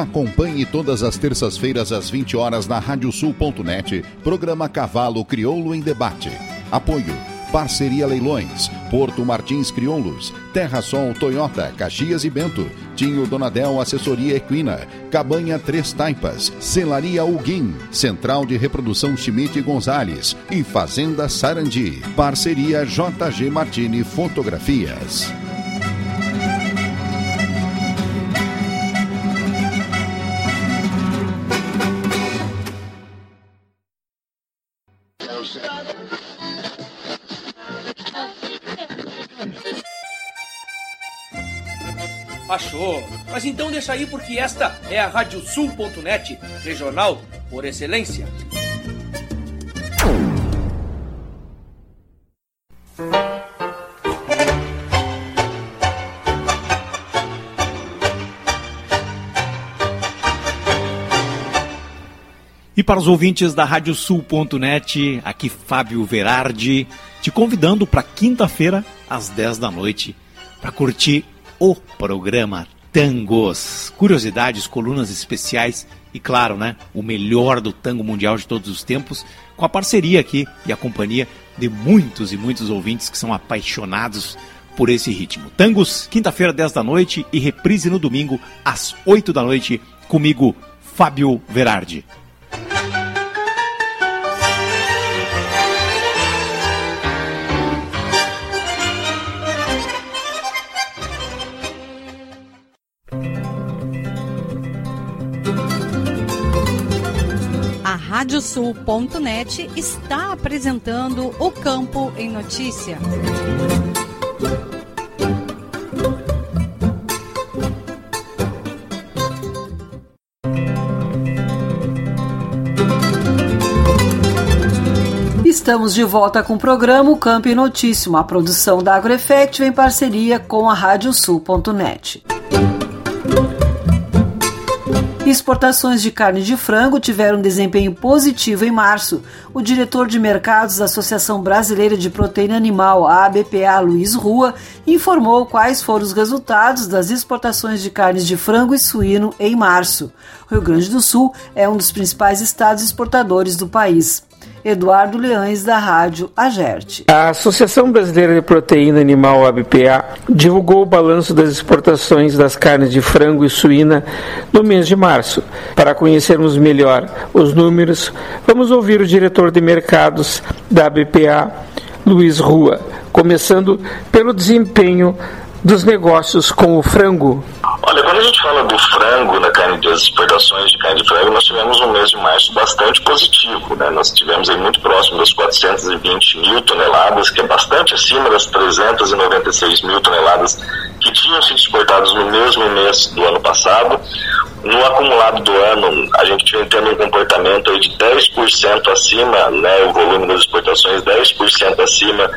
Acompanhe todas as terças-feiras às 20 horas na radiosul.net, programa Cavalo Crioulo em Debate. Apoio. Parceria Leilões, Porto Martins Crioulos, Terra Sol Toyota, Caxias e Bento, Tinho Donadel Assessoria Equina, Cabanha Três Taipas, Celaria Uguim, Central de Reprodução Schmidt Gonzales. E Fazenda Sarandi. Parceria JG Martini Fotografias. Mas então deixa aí porque esta é a Radiosul.net, regional por excelência. E para os ouvintes da Radiosul.net, aqui Fábio Verardi, te convidando para quinta-feira, às 10 da noite, para curtir o programa Tangos. Curiosidades, colunas especiais e, claro, né, o melhor do tango mundial de todos os tempos, com a parceria aqui e a companhia de muitos e muitos ouvintes que são apaixonados por esse ritmo. Tangos, quinta-feira, 10 da noite e reprise no domingo, às 8 da noite, comigo, Fábio Verardi. Radiosul.net está apresentando o Campo em Notícia. Estamos de volta com o programa o Campo em Notícia, uma produção da AgroEffect em parceria com a Radiosul.net. Exportações de carne de frango tiveram desempenho positivo em março. O diretor de mercados da Associação Brasileira de Proteína Animal, a ABPA, Luiz Rua, informou quais foram os resultados das exportações de carnes de frango e suíno em março. O Rio Grande do Sul é um dos principais estados exportadores do país. Eduardo Leães, da Rádio Agerte. A Associação Brasileira de Proteína Animal, ABPA, divulgou o balanço das exportações das carnes de frango e suína no mês de março. Para conhecermos melhor os números, vamos ouvir o diretor de mercados da ABPA, Luiz Rua, começando pelo desempenho dos negócios com o frango. Olha, quando a gente fala do frango, na carne das exportações de carne de frango, nós tivemos um mês de março bastante positivo, né? Nós tivemos aí muito próximo das 420 mil toneladas, que é bastante acima das 396 mil toneladas que tinham sido exportadas no mesmo mês do ano passado. No acumulado do ano, a gente vem tendo um comportamento aí de 10% acima, né, o volume das exportações 10% acima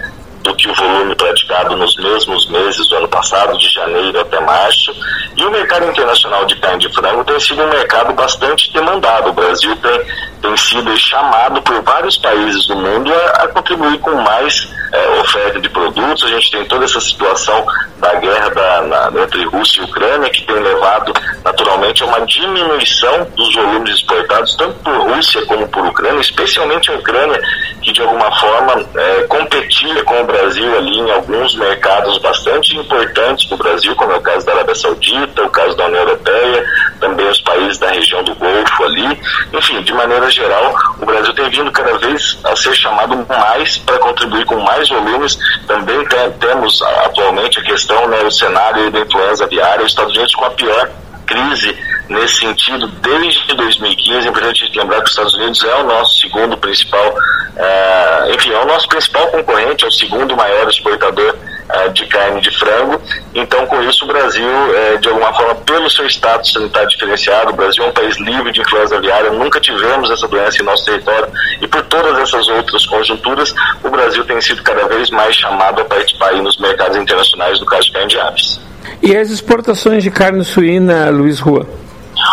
do que o volume praticado nos mesmos meses do ano passado, de janeiro até março. E o mercado internacional de carne de frango tem sido um mercado bastante demandado. O Brasil tem, tem sido chamado por vários países do mundo a, a contribuir com mais é, oferta de produtos. A gente tem toda essa situação da guerra da, na, entre Rússia e Ucrânia, que tem levado naturalmente a uma diminuição dos volumes exportados, tanto por Rússia como por Ucrânia, especialmente a Ucrânia, que de alguma forma é, competia com o Brasil ali em alguns mercados bastante importantes para o Brasil, como é o caso da Arábia Saudita, o caso da União Europeia, também os países da região do Golfo ali. Enfim, de maneira geral, o Brasil tem vindo cada vez a ser chamado mais para contribuir com mais volumes. Também tem, temos atualmente a questão, né, o cenário da influenza aviária, os Estados Unidos com a pior crise nesse sentido desde 2015. É importante lembrar que os Estados Unidos é o nosso segundo principal, é, enfim, é o nosso principal concorrente, é o segundo maior exportador de carne de frango. Então, com isso, o Brasil, é, de alguma forma, pelo seu status sanitário diferenciado, o Brasil é um país livre de influenza aviária, nunca tivemos essa doença em nosso território e por todas essas outras conjunturas, o Brasil tem sido cada vez mais chamado a participar nos mercados internacionais do caso de carne de aves. E as exportações de carne suína, Luiz Rua?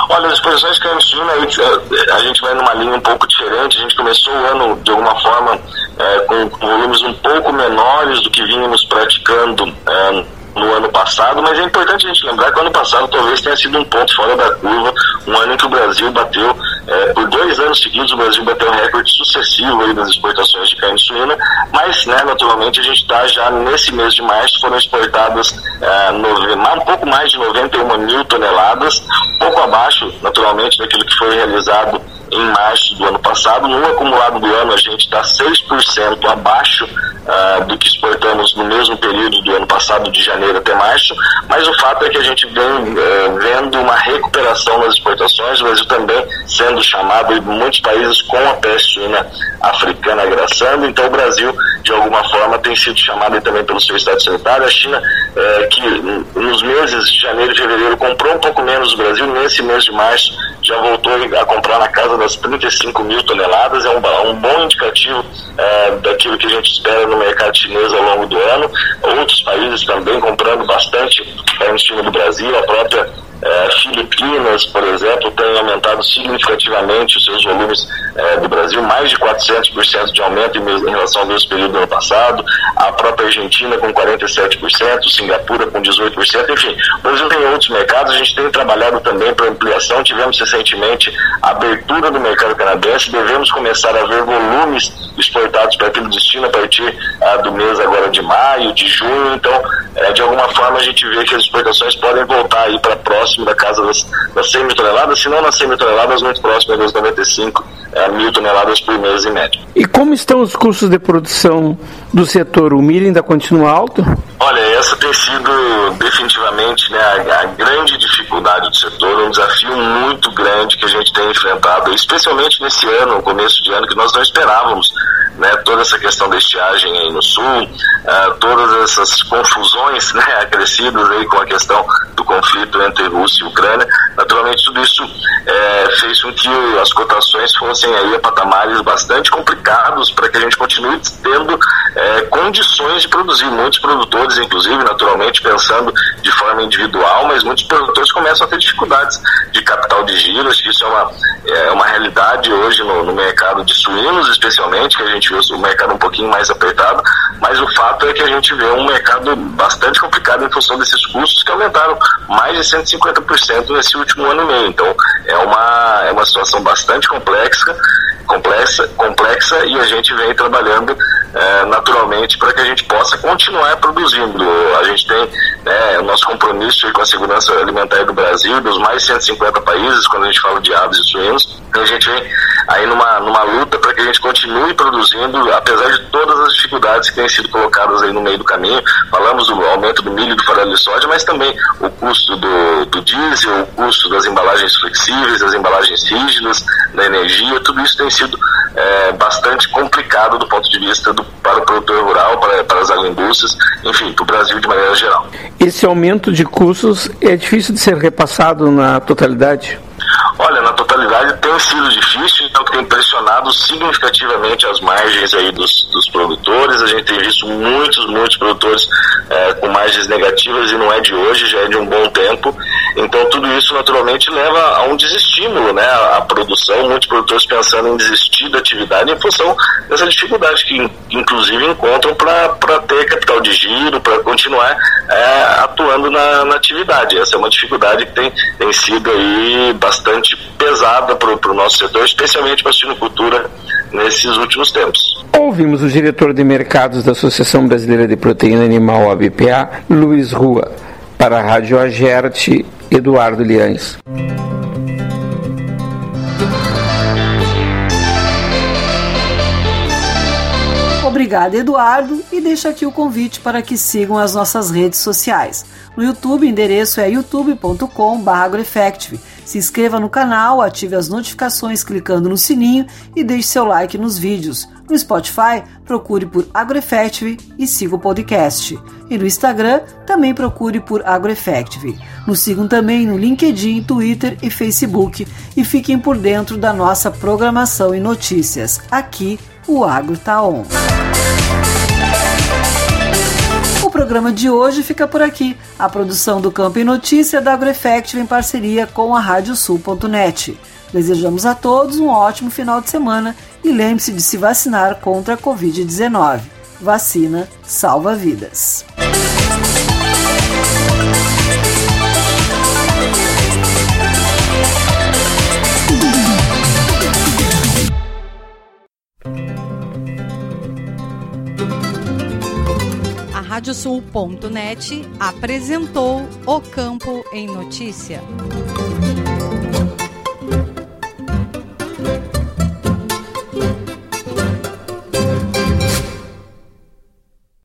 Olha, as exposições que a gente a gente vai numa linha um pouco diferente. A gente começou o ano, de alguma forma, é, com volumes um pouco menores do que vínhamos praticando é, no ano passado, mas é importante a gente lembrar que o ano passado talvez tenha sido um ponto fora da curva, um ano em que o Brasil bateu, é, por dois anos seguidos, o Brasil bateu recorde sucessivo aí das exportações de carne suína, mas, né, naturalmente, a gente está já nesse mês de março, foram exportadas nove, um pouco mais de 91 mil toneladas, pouco abaixo, naturalmente, daquilo que foi realizado em março do ano passado. No acumulado do ano, a gente está 6% abaixo uh, do que exportamos no mesmo período do ano passado, de janeiro até março. Mas o fato é que a gente vem uh, vendo uma recuperação nas exportações. O Brasil também sendo chamado em muitos países com a peste suína africana agraçando. Então, o Brasil, de alguma forma, tem sido chamado também pelo seu estado sanitário. A China, uh, que nos meses de janeiro e fevereiro comprou um pouco menos do Brasil, nesse mês de março já voltou a comprar na casa das 35 mil toneladas, é um, um bom indicativo é, daquilo que a gente espera no mercado chinês ao longo do ano. Outros países também comprando bastante carne cima do Brasil, a própria é, Filipinas, por exemplo, tem aumentado significativamente os seus volumes é, do Brasil, mais de 400% de aumento em, em, relação ao mesmo período do ano passado. A própria Argentina com 47%, Singapura com 18%. Enfim, o Brasil tem outros mercados. A gente tem trabalhado também para ampliação. Tivemos recentemente a abertura do mercado canadense. Devemos começar a ver volumes exportados para aquele destino a partir ah, do mês agora de maio, de junho. Então, é, de alguma forma, a gente vê que as exportações podem voltar aí para próximo próximo da casa das, das 100 mil toneladas, se não nas 100 mil toneladas, muito próximo das 95 é, mil toneladas por mês em média. E como estão os custos de produção do setor? O milho ainda continua alto? Olha, essa tem sido definitivamente né, a, a, grande dificuldade do setor, um desafio muito grande que a gente tem enfrentado, especialmente nesse ano, no começo de ano, que nós não esperávamos né, toda essa questão da estiagem aí no sul, uh, todas essas confusões né, acrescidas aí com a questão do conflito entre Rússia e Ucrânia. Naturalmente, tudo isso é, fez com que as cotações fossem aí a patamares bastante complicados para que a gente continue tendo é, condições de produzir. Muitos produtores, inclusive, naturalmente, pensando de forma individual, mas muitos produtores começam a ter dificuldades de capital de giro. Acho que isso é uma, é uma realidade hoje no, no mercado de suínos, especialmente, que a gente o mercado um pouquinho mais apertado, mas o fato é que a gente vê um mercado bastante complicado em função desses custos que aumentaram mais de 150% nesse último ano e meio. Então, é uma, é uma situação bastante complexa, complexa, complexa e a gente vem trabalhando é, naturalmente para que a gente possa continuar produzindo. A gente tem né, o nosso compromisso com a segurança alimentar do Brasil, dos mais de 150 países, quando a gente fala de aves e suínos. Então a gente vem aí numa, numa luta para que a gente continue produzindo, apesar de todas as dificuldades que têm sido colocadas aí no meio do caminho. Falamos do aumento do milho e do farelo de soja, mas também o custo do, do diesel, o custo das embalagens flexíveis, das embalagens rígidas, da energia, tudo isso tem sido é, bastante complicado do ponto de vista do, para o produtor rural, para, para as agroindústrias, enfim, para o Brasil de maneira geral. Esse aumento de custos é difícil de ser repassado na totalidade? Olha, na totalidade tem sido difícil, então tem pressionado significativamente as margens aí dos, dos produtores. A gente tem visto muitos, muitos produtores é, com margens negativas e não é de hoje, já é de um bom tempo. Então tudo isso naturalmente leva a um desestímulo, né? A, produção, muitos produtores pensando em desistir da atividade em função dessa dificuldade que inclusive encontram para capital de giro, para continuar é, atuando na, na, atividade. Essa é uma dificuldade que tem, tem sido aí bastante pesada para o nosso setor, especialmente para a suinocultura nesses últimos tempos. Ouvimos o diretor de mercados da Associação Brasileira de Proteína Animal, ABPA, Luiz Rua, para a Rádio Agerte, Eduardo Liães. Obrigada, Eduardo, e deixo aqui o convite para que sigam as nossas redes sociais. No YouTube, o endereço é youtube.com/agroeffective. Se inscreva no canal, ative as notificações clicando no sininho e deixe seu like nos vídeos. No Spotify, procure por AgroEffective e siga o podcast. E no Instagram, também procure por AgroEffective. Nos sigam também no LinkedIn, Twitter e Facebook e fiquem por dentro da nossa programação e notícias. Aqui, o Agro tá on. O programa de hoje fica por aqui. A produção do Campo e Notícia da AgroEffective em parceria com a Radiosul.net. Desejamos a todos um ótimo final de semana e lembre-se de se vacinar contra a Covid-19. Vacina salva vidas. radiosul.net apresentou O Campo em Notícia.